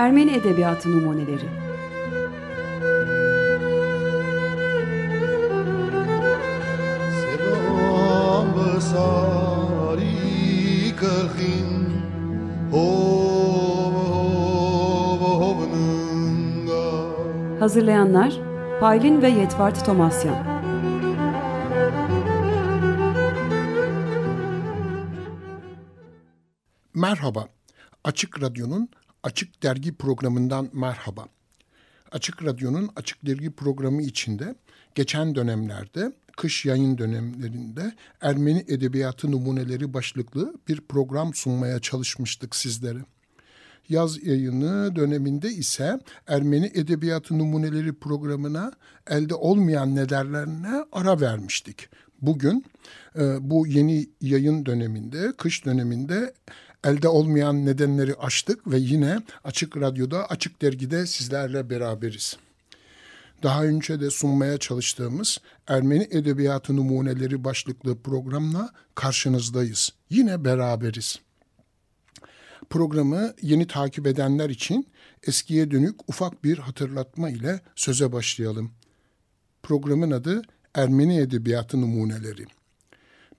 Ermeni Edebiyatı Numuneleri. Hazırlayanlar Paylin ve Yetvart Tomasyan. Merhaba, Açık Radyo'nun Açık Dergi programından merhaba. Açık Radyo'nun Açık Dergi programı içinde geçen dönemlerde kış yayın dönemlerinde Ermeni Edebiyatı Numuneleri başlıklı bir program sunmaya çalışmıştık sizlere. Yaz yayını döneminde ise Ermeni Edebiyatı Numuneleri programına elde olmayan nedenlerine ara vermiştik. Bugün e, bu yeni yayın döneminde, kış döneminde elde olmayan nedenleri açtık ve yine Açık Radyo'da, Açık Dergi'de sizlerle beraberiz. Daha önce de sunmaya çalıştığımız Ermeni Edebiyatı Numuneleri başlıklı programla karşınızdayız. Yine beraberiz. Programı yeni takip edenler için eskiye dönük ufak bir hatırlatma ile söze başlayalım. Programın adı Ermeni Edebiyatı Numuneleri.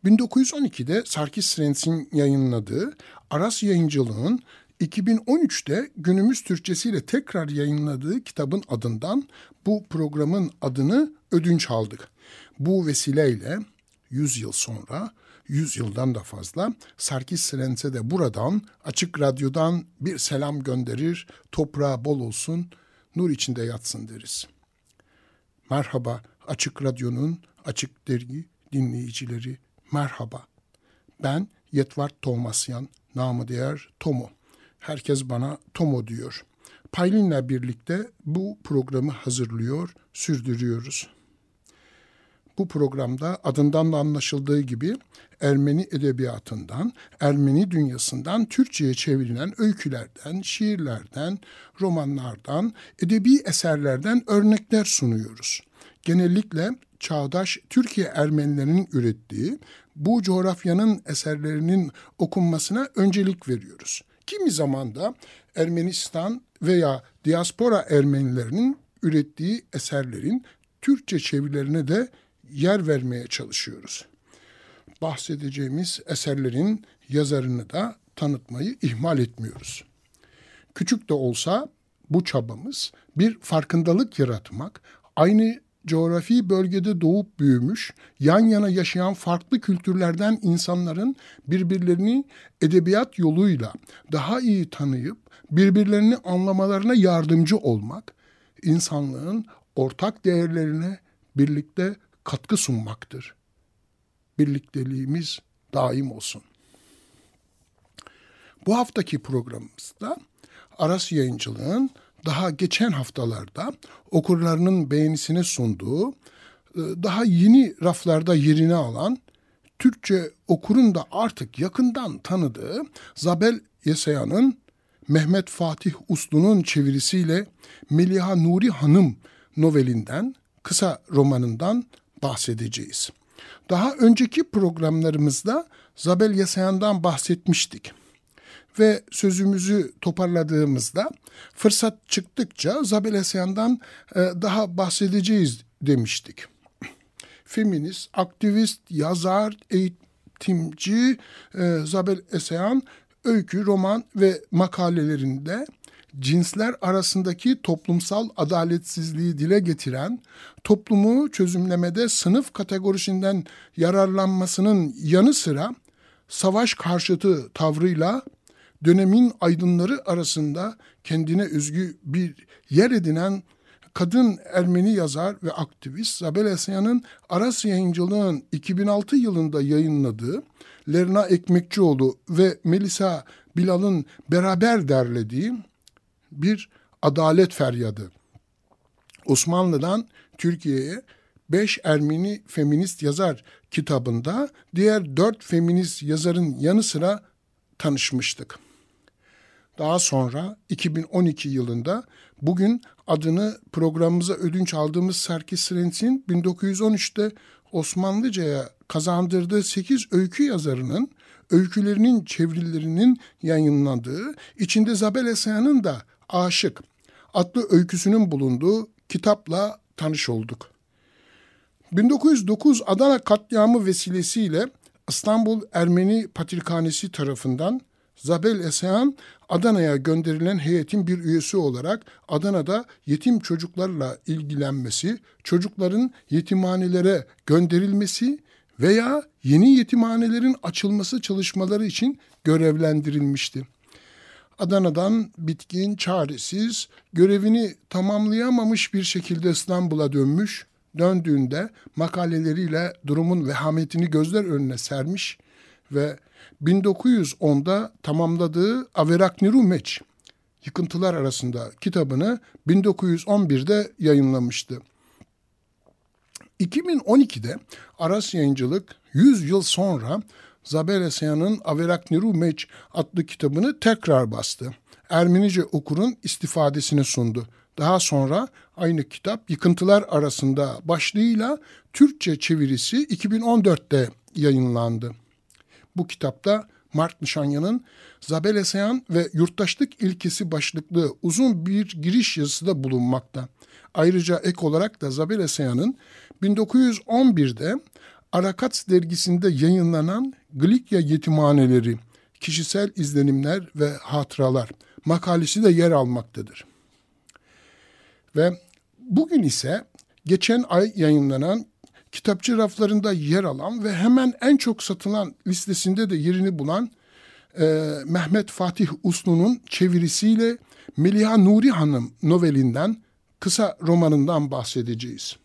1912'de Sarkis Rentz'in yayınladığı Aras Yayıncılığın 2013'te günümüz Türkçesiyle tekrar yayınladığı kitabın adından bu programın adını ödünç aldık. Bu vesileyle 100 yıl sonra 100 yıldan da fazla Sarkis Rentz'e de buradan Açık Radyo'dan bir selam gönderir, toprağı bol olsun, nur içinde yatsın deriz. Merhaba Açık Radyo'nun Açık Dergi dinleyicileri merhaba. Ben Yetvart Tomasyan, namı diğer Tomo. Herkes bana Tomo diyor. Paylin'le birlikte bu programı hazırlıyor, sürdürüyoruz. Bu programda adından da anlaşıldığı gibi Ermeni edebiyatından, Ermeni dünyasından Türkçe'ye çevrilen öykülerden, şiirlerden, romanlardan, edebi eserlerden örnekler sunuyoruz. Genellikle çağdaş Türkiye Ermenilerinin ürettiği bu coğrafyanın eserlerinin okunmasına öncelik veriyoruz. Kimi zaman da Ermenistan veya diaspora Ermenilerinin ürettiği eserlerin Türkçe çevirilerine de yer vermeye çalışıyoruz. Bahsedeceğimiz eserlerin yazarını da tanıtmayı ihmal etmiyoruz. Küçük de olsa bu çabamız bir farkındalık yaratmak, aynı coğrafi bölgede doğup büyümüş, yan yana yaşayan farklı kültürlerden insanların birbirlerini edebiyat yoluyla daha iyi tanıyıp birbirlerini anlamalarına yardımcı olmak, insanlığın ortak değerlerine birlikte katkı sunmaktır. Birlikteliğimiz daim olsun. Bu haftaki programımızda Aras Yayıncılığın daha geçen haftalarda okurlarının beğenisine sunduğu, e, daha yeni raflarda yerini alan, Türkçe okurun da artık yakından tanıdığı Zabel Yesayan'ın Mehmet Fatih Uslu'nun çevirisiyle Meliha Nuri Hanım novelinden, kısa romanından bahsedeceğiz. Daha önceki programlarımızda Zabel Yasayan'dan bahsetmiştik ve sözümüzü toparladığımızda fırsat çıktıkça Zabel Esyan'dan e, daha bahsedeceğiz demiştik. Feminist, aktivist, yazar, eğitimci e, Zabel Esyan öykü, roman ve makalelerinde cinsler arasındaki toplumsal adaletsizliği dile getiren, toplumu çözümlemede sınıf kategorisinden yararlanmasının yanı sıra savaş karşıtı tavrıyla dönemin aydınları arasında kendine özgü bir yer edinen kadın Ermeni yazar ve aktivist Zabel Esyan'ın Aras Yayıncılığı'nın 2006 yılında yayınladığı Lerna Ekmekçioğlu ve Melisa Bilal'ın beraber derlediği bir adalet feryadı. Osmanlı'dan Türkiye'ye beş Ermeni feminist yazar kitabında diğer dört feminist yazarın yanı sıra tanışmıştık. Daha sonra 2012 yılında bugün adını programımıza ödünç aldığımız Serkis Rentz'in 1913'te Osmanlıca'ya kazandırdığı 8 öykü yazarının öykülerinin çevirilerinin yayınlandığı, içinde Zabel Esayan'ın da Aşık adlı öyküsünün bulunduğu kitapla tanış olduk. 1909 Adana katliamı vesilesiyle İstanbul Ermeni Patrikhanesi tarafından Zabel Esehan Adana'ya gönderilen heyetin bir üyesi olarak Adana'da yetim çocuklarla ilgilenmesi, çocukların yetimhanelere gönderilmesi veya yeni yetimhanelerin açılması çalışmaları için görevlendirilmişti. Adana'dan bitkin, çaresiz, görevini tamamlayamamış bir şekilde İstanbul'a dönmüş, döndüğünde makaleleriyle durumun vehametini gözler önüne sermiş ve 1910'da tamamladığı Averakniru Meç, Yıkıntılar Arasında kitabını 1911'de yayınlamıştı. 2012'de Aras Yayıncılık 100 yıl sonra Zabel Esayan'ın Averakniru Meç adlı kitabını tekrar bastı. Ermenice okurun istifadesini sundu. Daha sonra aynı kitap Yıkıntılar Arasında başlığıyla Türkçe çevirisi 2014'te yayınlandı. Bu kitapta Mark Nişanyan'ın Zabel Esayan ve Yurttaşlık ilkesi başlıklı uzun bir giriş yazısı da bulunmakta. Ayrıca ek olarak da Zabel Esayan'ın 1911'de Arakats dergisinde yayınlanan Glikya Yetimhaneleri, Kişisel İzlenimler ve Hatıralar makalesi de yer almaktadır. Ve bugün ise geçen ay yayınlanan kitapçı raflarında yer alan ve hemen en çok satılan listesinde de yerini bulan e, Mehmet Fatih Uslu'nun çevirisiyle Meliha Nuri Hanım novelinden kısa romanından bahsedeceğiz.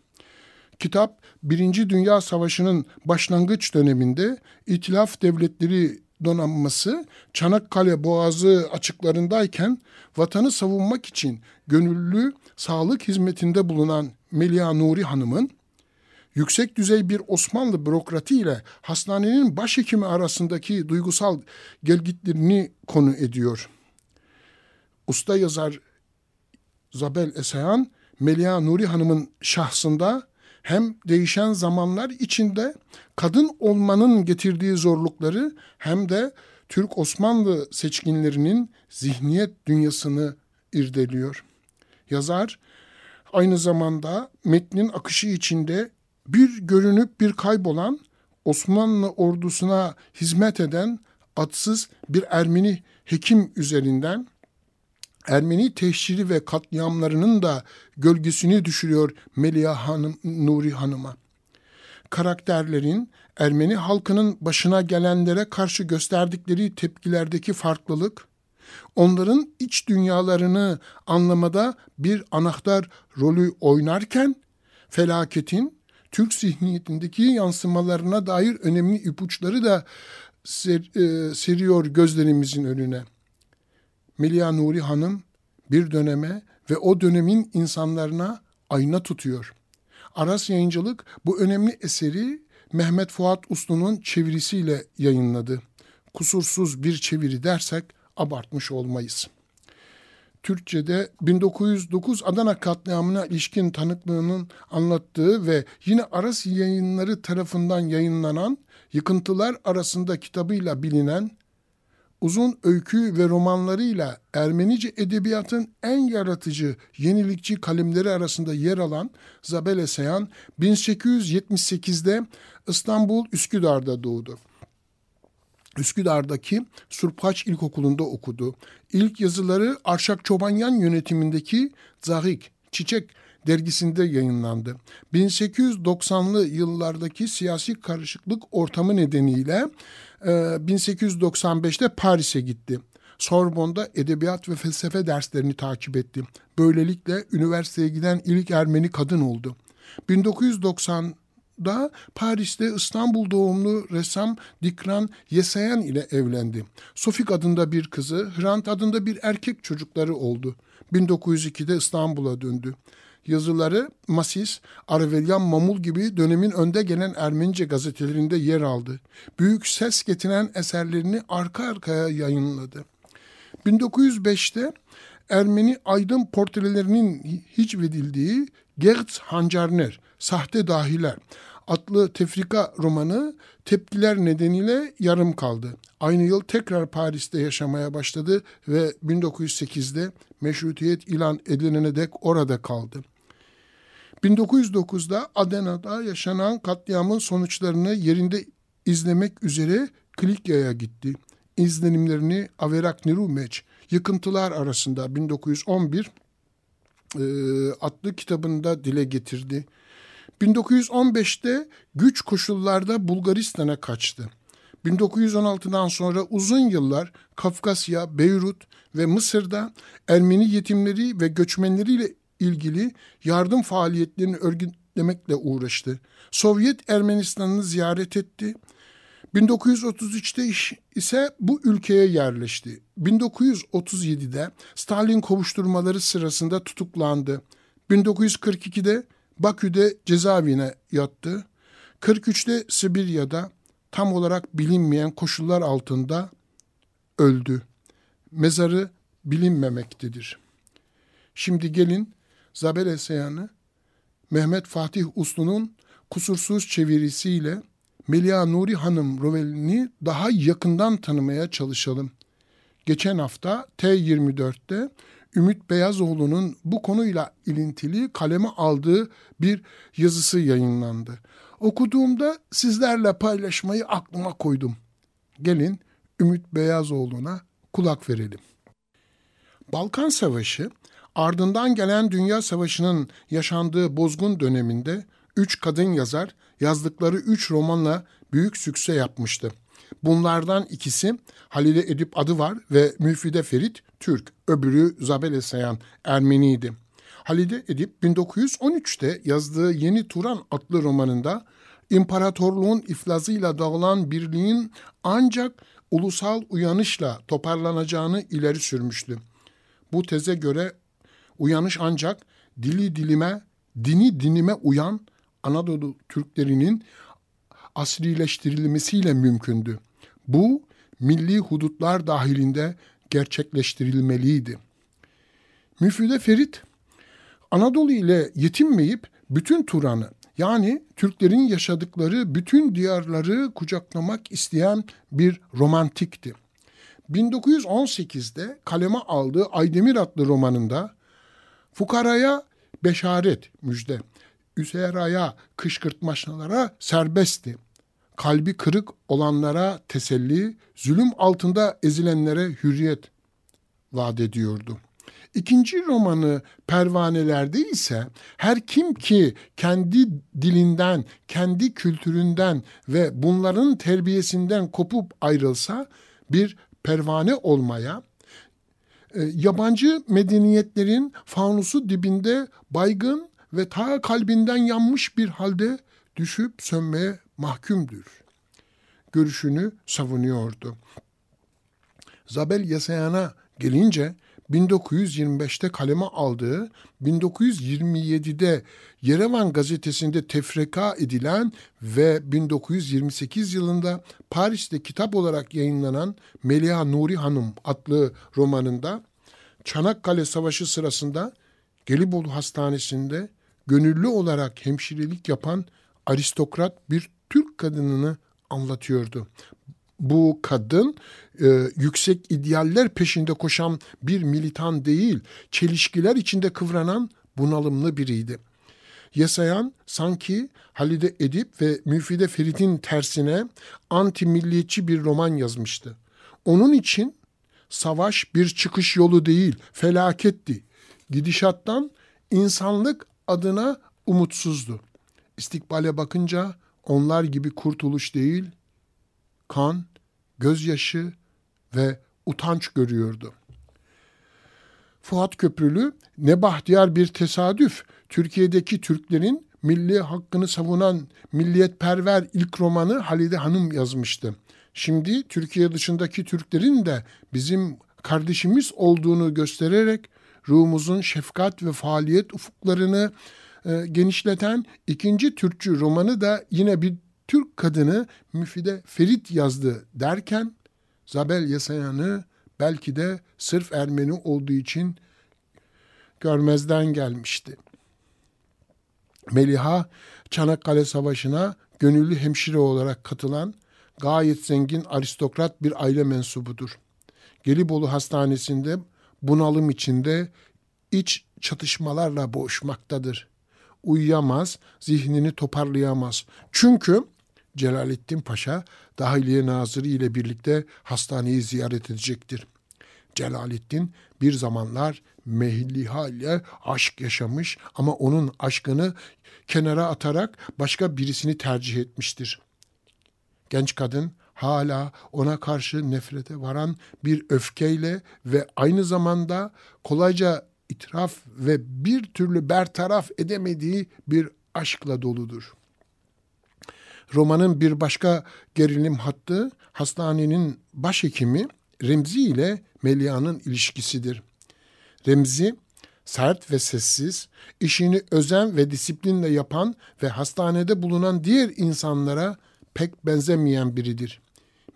Kitap Birinci Dünya Savaşı'nın başlangıç döneminde İtilaf Devletleri donanması Çanakkale Boğazı açıklarındayken vatanı savunmak için gönüllü sağlık hizmetinde bulunan Melia Nuri Hanım'ın yüksek düzey bir Osmanlı bürokrati ile hastanenin başhekimi arasındaki duygusal gelgitlerini konu ediyor. Usta yazar Zabel Esayan, Melia Nuri Hanım'ın şahsında hem değişen zamanlar içinde kadın olmanın getirdiği zorlukları hem de Türk Osmanlı seçkinlerinin zihniyet dünyasını irdeliyor. Yazar aynı zamanda metnin akışı içinde bir görünüp bir kaybolan Osmanlı ordusuna hizmet eden adsız bir Ermeni hekim üzerinden Ermeni teşhiri ve katliamlarının da gölgesini düşürüyor Melia Hanım, Nuri Hanım'a. Karakterlerin Ermeni halkının başına gelenlere karşı gösterdikleri tepkilerdeki farklılık, onların iç dünyalarını anlamada bir anahtar rolü oynarken, felaketin Türk zihniyetindeki yansımalarına dair önemli ipuçları da ser, e, seriyor gözlerimizin önüne.'' Melia Nuri Hanım bir döneme ve o dönemin insanlarına ayna tutuyor. Aras Yayıncılık bu önemli eseri Mehmet Fuat Uslu'nun çevirisiyle yayınladı. Kusursuz bir çeviri dersek abartmış olmayız. Türkçe'de 1909 Adana katliamına ilişkin tanıklığının anlattığı ve yine Aras yayınları tarafından yayınlanan Yıkıntılar arasında kitabıyla bilinen uzun öykü ve romanlarıyla Ermenice edebiyatın en yaratıcı, yenilikçi kalemleri arasında yer alan Zabel Esayan 1878'de İstanbul Üsküdar'da doğdu. Üsküdar'daki Surpaç İlkokulu'nda okudu. İlk yazıları Arşak Çobanyan yönetimindeki Zahik, Çiçek dergisinde yayınlandı. 1890'lı yıllardaki siyasi karışıklık ortamı nedeniyle 1895'te ee, Paris'e gitti. Sorbon'da edebiyat ve felsefe derslerini takip etti. Böylelikle üniversiteye giden ilk Ermeni kadın oldu. 1990'da Paris'te İstanbul doğumlu ressam Dikran Yesayan ile evlendi. Sofik adında bir kızı, Hrant adında bir erkek çocukları oldu. 1902'de İstanbul'a döndü. Yazıları Masis, Arvelyan Mamul gibi dönemin önde gelen Ermenice gazetelerinde yer aldı. Büyük ses getiren eserlerini arka arkaya yayınladı. 1905'te Ermeni aydın portrelerinin hiç vedildiği Gertz Hancarner, Sahte Dahiler adlı tefrika romanı tepkiler nedeniyle yarım kaldı. Aynı yıl tekrar Paris'te yaşamaya başladı ve 1908'de meşrutiyet ilan edilene dek orada kaldı. 1909'da Adena'da yaşanan katliamın sonuçlarını yerinde izlemek üzere Klikya'ya gitti. İzlenimlerini Averak Nirumeç, Yıkıntılar arasında 1911 e, adlı kitabında dile getirdi. 1915'te güç koşullarda Bulgaristan'a kaçtı. 1916'dan sonra uzun yıllar Kafkasya, Beyrut ve Mısır'da Ermeni yetimleri ve göçmenleriyle ilgili yardım faaliyetlerini örgütlemekle uğraştı. Sovyet Ermenistan'ı ziyaret etti. 1933'te ise bu ülkeye yerleşti. 1937'de Stalin kovuşturmaları sırasında tutuklandı. 1942'de Bakü'de cezaevine yattı. 43'te Sibirya'da tam olarak bilinmeyen koşullar altında öldü. Mezarı bilinmemektedir. Şimdi gelin Zabel Eseyan'ı Mehmet Fatih Uslu'nun kusursuz çevirisiyle Melia Nuri Hanım Rovelini daha yakından tanımaya çalışalım. Geçen hafta T24'te Ümit Beyazoğlu'nun bu konuyla ilintili kaleme aldığı bir yazısı yayınlandı. Okuduğumda sizlerle paylaşmayı aklıma koydum. Gelin Ümit Beyazoğlu'na kulak verelim. Balkan Savaşı ardından gelen Dünya Savaşı'nın yaşandığı bozgun döneminde üç kadın yazar yazdıkları üç romanla büyük sükse yapmıştı. Bunlardan ikisi Halide Edip adı var ve Müfide Ferit Türk, öbürü Zabel Sayan Ermeniydi. Halide Edip 1913'te yazdığı Yeni Turan adlı romanında imparatorluğun iflazıyla dağılan birliğin ancak ulusal uyanışla toparlanacağını ileri sürmüştü. Bu teze göre uyanış ancak dili dilime, dini dinime uyan Anadolu Türklerinin asrileştirilmesiyle mümkündü. Bu milli hudutlar dahilinde gerçekleştirilmeliydi. Müfide Ferit, Anadolu ile yetinmeyip bütün Turan'ı yani Türklerin yaşadıkları bütün diyarları kucaklamak isteyen bir romantikti. 1918'de kaleme aldığı Aydemir adlı romanında fukaraya beşaret müjde, üseraya kışkırtmaşlara serbestti. Kalbi kırık olanlara teselli, zulüm altında ezilenlere hürriyet vaat ediyordu. İkinci romanı Pervanelerde ise her kim ki kendi dilinden, kendi kültüründen ve bunların terbiyesinden kopup ayrılsa bir pervane olmaya, e, yabancı medeniyetlerin fanusu dibinde baygın ve ta kalbinden yanmış bir halde düşüp sönmeye mahkumdur. Görüşünü savunuyordu. Zabel Yasayan'a gelince 1925'te kaleme aldığı, 1927'de Yerevan gazetesinde tefrika edilen ve 1928 yılında Paris'te kitap olarak yayınlanan Melia Nuri Hanım adlı romanında Çanakkale Savaşı sırasında Gelibolu Hastanesi'nde gönüllü olarak hemşirelik yapan aristokrat bir Türk kadınını anlatıyordu. Bu kadın e, yüksek idealler peşinde koşan bir militan değil, çelişkiler içinde kıvranan bunalımlı biriydi. Yasayan sanki Halide Edip ve Müfide Ferit'in tersine anti milliyetçi bir roman yazmıştı. Onun için savaş bir çıkış yolu değil, felaketti. Gidişattan insanlık adına umutsuzdu. İstikbale bakınca onlar gibi kurtuluş değil, kan, gözyaşı ve utanç görüyordu. Fuat Köprülü ne bahtiyar bir tesadüf Türkiye'deki Türklerin milli hakkını savunan milliyetperver ilk romanı Halide Hanım yazmıştı. Şimdi Türkiye dışındaki Türklerin de bizim kardeşimiz olduğunu göstererek ruhumuzun şefkat ve faaliyet ufuklarını e, genişleten ikinci Türkçü romanı da yine bir Türk kadını Müfide Ferit yazdı derken Zabel Yasayan'ı belki de sırf Ermeni olduğu için görmezden gelmişti. Meliha Çanakkale Savaşı'na gönüllü hemşire olarak katılan gayet zengin aristokrat bir aile mensubudur. Gelibolu Hastanesi'nde bunalım içinde iç çatışmalarla boğuşmaktadır. Uyuyamaz, zihnini toparlayamaz. Çünkü Celalettin Paşa Dahiliye Nazırı ile birlikte hastaneyi ziyaret edecektir. Celalettin bir zamanlar Mehliha ile aşk yaşamış ama onun aşkını kenara atarak başka birisini tercih etmiştir. Genç kadın hala ona karşı nefrete varan bir öfkeyle ve aynı zamanda kolayca itiraf ve bir türlü bertaraf edemediği bir aşkla doludur. Romanın bir başka gerilim hattı hastanenin başhekimi Remzi ile Melia'nın ilişkisidir. Remzi sert ve sessiz, işini özen ve disiplinle yapan ve hastanede bulunan diğer insanlara pek benzemeyen biridir.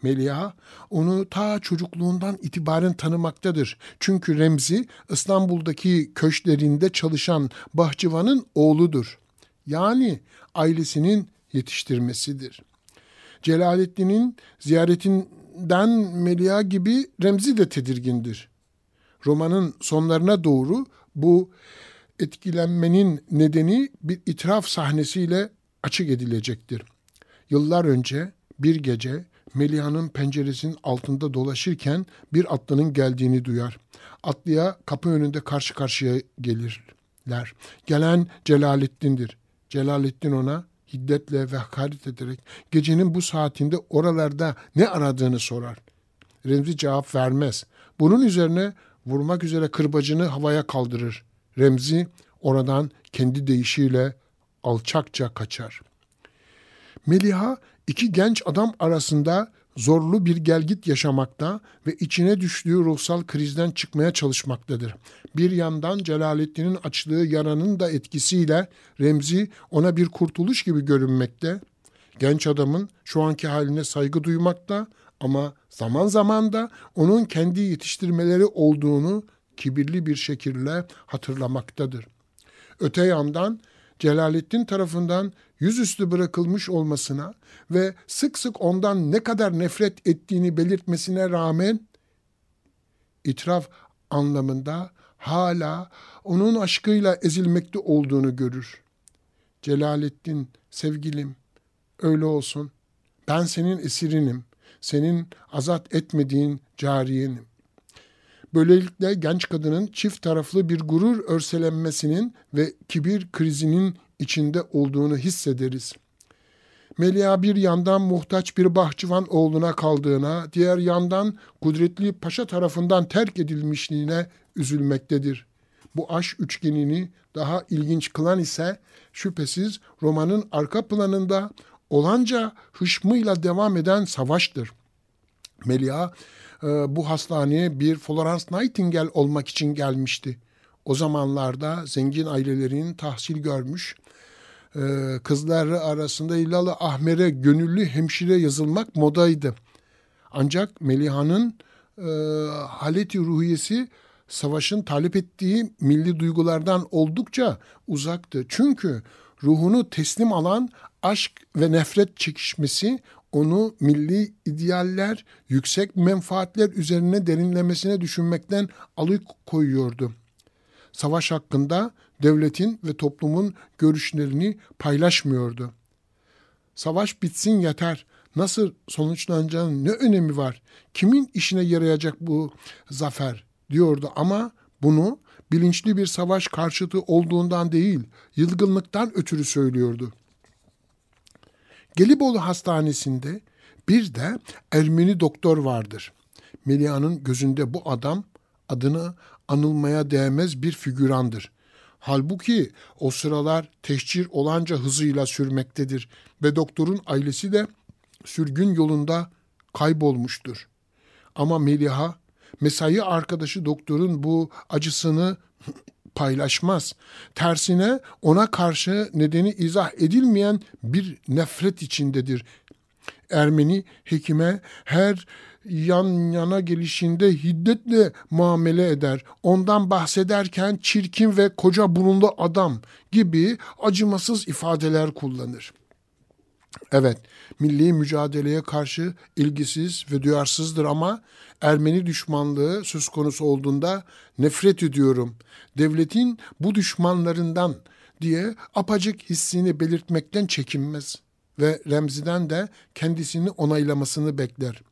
Melia onu ta çocukluğundan itibaren tanımaktadır. Çünkü Remzi İstanbul'daki köşklerinde çalışan bahçıvanın oğludur. Yani ailesinin yetiştirmesidir. Celalettin'in ziyaretinden Melia gibi Remzi de tedirgindir. Romanın sonlarına doğru bu etkilenmenin nedeni bir itiraf sahnesiyle açık edilecektir. Yıllar önce bir gece Meliha'nın penceresinin altında dolaşırken bir atlının geldiğini duyar. Atlıya kapı önünde karşı karşıya gelirler. Gelen Celalettin'dir. Celalettin ona hiddetle ve hakaret ederek gecenin bu saatinde oralarda ne aradığını sorar. Remzi cevap vermez. Bunun üzerine vurmak üzere kırbacını havaya kaldırır. Remzi oradan kendi deyişiyle alçakça kaçar. Meliha iki genç adam arasında zorlu bir gelgit yaşamakta ve içine düştüğü ruhsal krizden çıkmaya çalışmaktadır. Bir yandan Celalettin'in açlığı yaranın da etkisiyle Remzi ona bir kurtuluş gibi görünmekte. Genç adamın şu anki haline saygı duymakta ama zaman zaman da onun kendi yetiştirmeleri olduğunu kibirli bir şekilde hatırlamaktadır. Öte yandan Celalettin tarafından yüzüstü bırakılmış olmasına ve sık sık ondan ne kadar nefret ettiğini belirtmesine rağmen itiraf anlamında hala onun aşkıyla ezilmekte olduğunu görür. Celalettin, sevgilim, öyle olsun. Ben senin esirinim, senin azat etmediğin cariyenim. Böylelikle genç kadının çift taraflı bir gurur örselenmesinin ve kibir krizinin içinde olduğunu hissederiz. Melia bir yandan muhtaç bir bahçıvan oğluna kaldığına, diğer yandan kudretli paşa tarafından terk edilmişliğine üzülmektedir. Bu aşk üçgenini daha ilginç kılan ise şüphesiz romanın arka planında olanca hışmıyla devam eden savaştır. Melia e, bu hastaneye bir Florence Nightingale olmak için gelmişti. O zamanlarda zengin ailelerin tahsil görmüş, e, kızları arasında İlalı Ahmer'e gönüllü hemşire yazılmak modaydı. Ancak Meliha'nın e, haleti ruhiyesi savaşın talep ettiği milli duygulardan oldukça uzaktı. Çünkü ruhunu teslim alan aşk ve nefret çekişmesi onu milli idealler, yüksek menfaatler üzerine derinlemesine düşünmekten alıkoyuyordu. Savaş hakkında devletin ve toplumun görüşlerini paylaşmıyordu. Savaş bitsin yeter. Nasıl sonuçlanacağının ne önemi var? Kimin işine yarayacak bu zafer diyordu ama bunu bilinçli bir savaş karşıtı olduğundan değil, yılgınlıktan ötürü söylüyordu. Gelibolu Hastanesi'nde bir de Ermeni doktor vardır. Melia'nın gözünde bu adam adını anılmaya değmez bir figürandır. Halbuki o sıralar teşcir olanca hızıyla sürmektedir ve doktorun ailesi de sürgün yolunda kaybolmuştur. Ama Meliha mesai arkadaşı doktorun bu acısını paylaşmaz. Tersine ona karşı nedeni izah edilmeyen bir nefret içindedir. Ermeni hekime her yan yana gelişinde hiddetle muamele eder. Ondan bahsederken çirkin ve koca burunlu adam gibi acımasız ifadeler kullanır. Evet, milli mücadeleye karşı ilgisiz ve duyarsızdır ama Ermeni düşmanlığı söz konusu olduğunda nefret ediyorum. Devletin bu düşmanlarından diye apacık hissini belirtmekten çekinmez ve Remzi'den de kendisini onaylamasını bekler.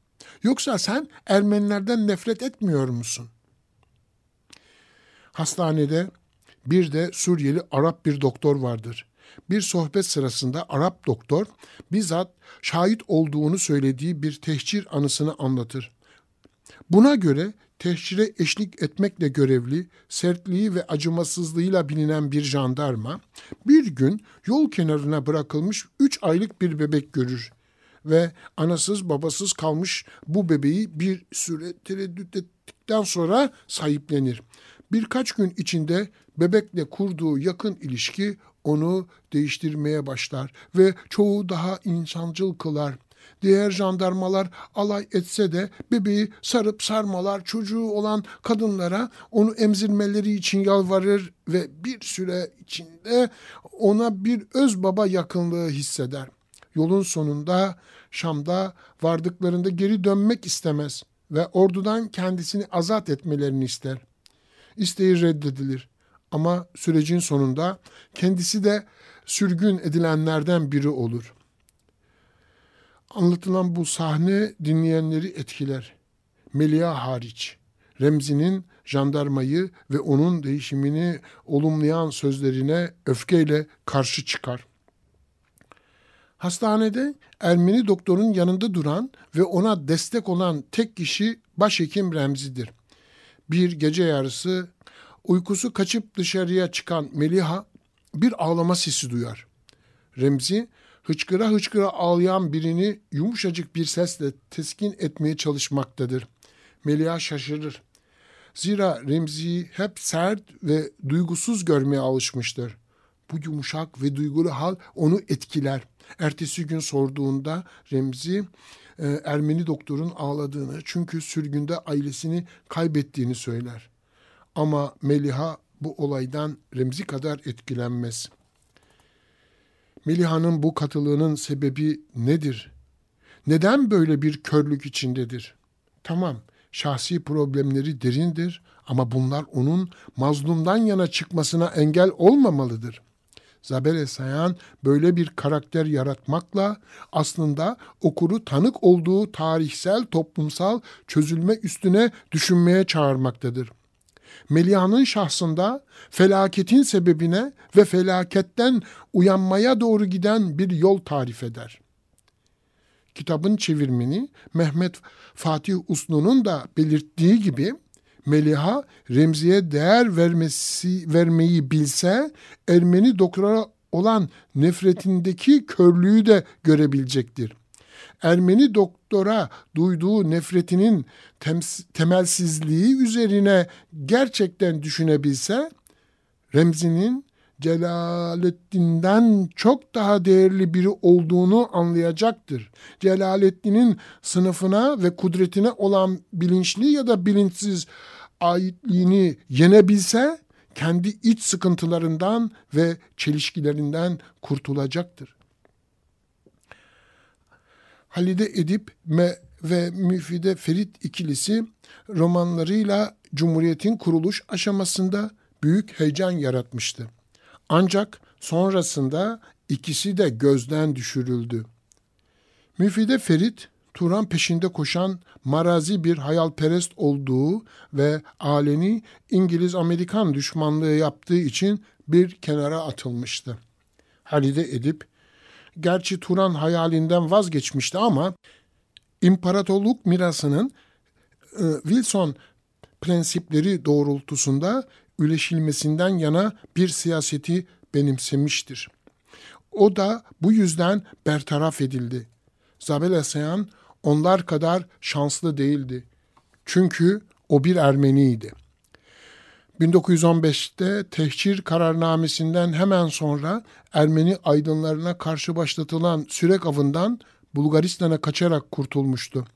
Yoksa sen Ermenilerden nefret etmiyor musun? Hastanede bir de Suriyeli Arap bir doktor vardır. Bir sohbet sırasında Arap doktor bizzat şahit olduğunu söylediği bir tehcir anısını anlatır. Buna göre tehcire eşlik etmekle görevli, sertliği ve acımasızlığıyla bilinen bir jandarma bir gün yol kenarına bırakılmış üç aylık bir bebek görür ve anasız babasız kalmış bu bebeği bir süre tereddüt ettikten sonra sahiplenir. Birkaç gün içinde bebekle kurduğu yakın ilişki onu değiştirmeye başlar ve çoğu daha insancıl kılar. Diğer jandarmalar alay etse de bebeği sarıp sarmalar çocuğu olan kadınlara onu emzirmeleri için yalvarır ve bir süre içinde ona bir öz baba yakınlığı hisseder. Yolun sonunda Şam'da vardıklarında geri dönmek istemez ve ordudan kendisini azat etmelerini ister. İsteği reddedilir ama sürecin sonunda kendisi de sürgün edilenlerden biri olur. Anlatılan bu sahne dinleyenleri etkiler. Melia hariç. Remzi'nin jandarmayı ve onun değişimini olumlayan sözlerine öfkeyle karşı çıkar. Hastanede Ermeni doktorun yanında duran ve ona destek olan tek kişi başhekim Remzi'dir. Bir gece yarısı uykusu kaçıp dışarıya çıkan Meliha bir ağlama sesi duyar. Remzi hıçkıra hıçkıra ağlayan birini yumuşacık bir sesle teskin etmeye çalışmaktadır. Meliha şaşırır. Zira Remzi'yi hep sert ve duygusuz görmeye alışmıştır. Bu yumuşak ve duygulu hal onu etkiler. Ertesi gün sorduğunda Remzi e, Ermeni doktorun ağladığını çünkü sürgünde ailesini kaybettiğini söyler. Ama Meliha bu olaydan Remzi kadar etkilenmez. Meliha'nın bu katılığının sebebi nedir? Neden böyle bir körlük içindedir? Tamam, şahsi problemleri derindir ama bunlar onun mazlumdan yana çıkmasına engel olmamalıdır. Zabel Sayan böyle bir karakter yaratmakla aslında okuru tanık olduğu tarihsel toplumsal çözülme üstüne düşünmeye çağırmaktadır. Meliha'nın şahsında felaketin sebebine ve felaketten uyanmaya doğru giden bir yol tarif eder. Kitabın çevirmeni Mehmet Fatih Uslu'nun da belirttiği gibi Meliha Remzi'ye değer vermesi vermeyi bilse Ermeni doktora olan nefretindeki körlüğü de görebilecektir. Ermeni doktora duyduğu nefretinin temelsizliği üzerine gerçekten düşünebilse Remzi'nin Celaleddin'den çok daha değerli biri olduğunu anlayacaktır. Celaleddin'in sınıfına ve kudretine olan bilinçli ya da bilinçsiz aitliğini yenebilse kendi iç sıkıntılarından ve çelişkilerinden kurtulacaktır. Halide Edip ve Müfide Ferit ikilisi romanlarıyla Cumhuriyet'in kuruluş aşamasında büyük heyecan yaratmıştı. Ancak sonrasında ikisi de gözden düşürüldü. Müfide Ferit, Turan peşinde koşan marazi bir hayalperest olduğu ve aleni İngiliz-Amerikan düşmanlığı yaptığı için bir kenara atılmıştı. Halide Edip gerçi Turan hayalinden vazgeçmişti ama imparatorluk mirasının e, Wilson prensipleri doğrultusunda üleşilmesinden yana bir siyaseti benimsemiştir. O da bu yüzden bertaraf edildi. Zabel Asayan onlar kadar şanslı değildi. Çünkü o bir Ermeniydi. 1915'te tehcir kararnamesinden hemen sonra Ermeni aydınlarına karşı başlatılan sürek avından Bulgaristan'a kaçarak kurtulmuştu.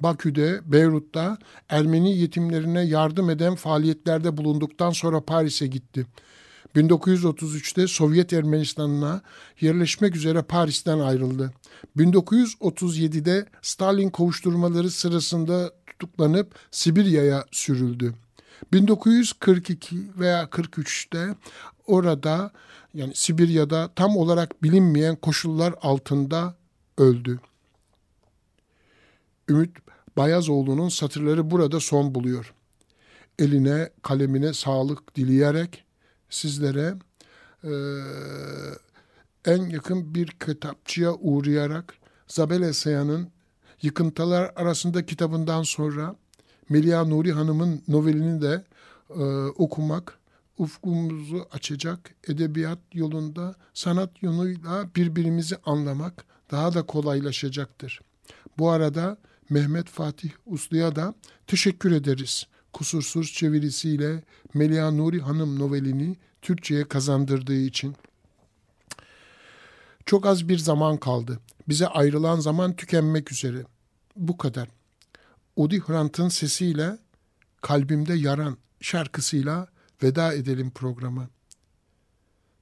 Bakü'de, Beyrut'ta Ermeni yetimlerine yardım eden faaliyetlerde bulunduktan sonra Paris'e gitti. 1933'te Sovyet Ermenistan'ına yerleşmek üzere Paris'ten ayrıldı. 1937'de Stalin kovuşturmaları sırasında tutuklanıp Sibirya'ya sürüldü. 1942 veya 43'te orada yani Sibirya'da tam olarak bilinmeyen koşullar altında öldü. Ümit Bayazoğlu'nun satırları burada son buluyor. Eline kalemine sağlık dileyerek sizlere e, en yakın bir kitapçıya uğrayarak Zabel Esaya'nın Yıkıntılar arasında kitabından sonra Melia Nuri Hanım'ın novelini de e, okumak ufkumuzu açacak edebiyat yolunda sanat yoluyla birbirimizi anlamak daha da kolaylaşacaktır. Bu arada Mehmet Fatih Uslu'ya da teşekkür ederiz. Kusursuz çevirisiyle Melia Nuri Hanım novelini Türkçe'ye kazandırdığı için. Çok az bir zaman kaldı. Bize ayrılan zaman tükenmek üzere. Bu kadar. Udi Hrant'ın sesiyle Kalbimde Yaran şarkısıyla veda edelim programı.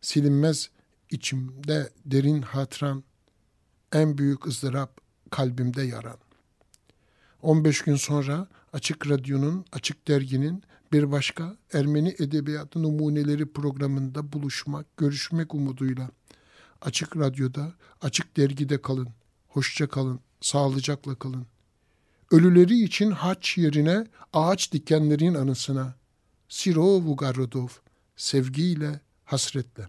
Silinmez içimde derin hatıran, en büyük ızdırap kalbimde yaran. 15 gün sonra Açık Radyo'nun, Açık Dergi'nin bir başka Ermeni Edebiyatı Numuneleri programında buluşmak, görüşmek umuduyla. Açık Radyo'da, Açık Dergi'de kalın. Hoşça kalın, sağlıcakla kalın. Ölüleri için haç yerine ağaç dikenlerin anısına. Siro Vugarodov, sevgiyle, hasretle.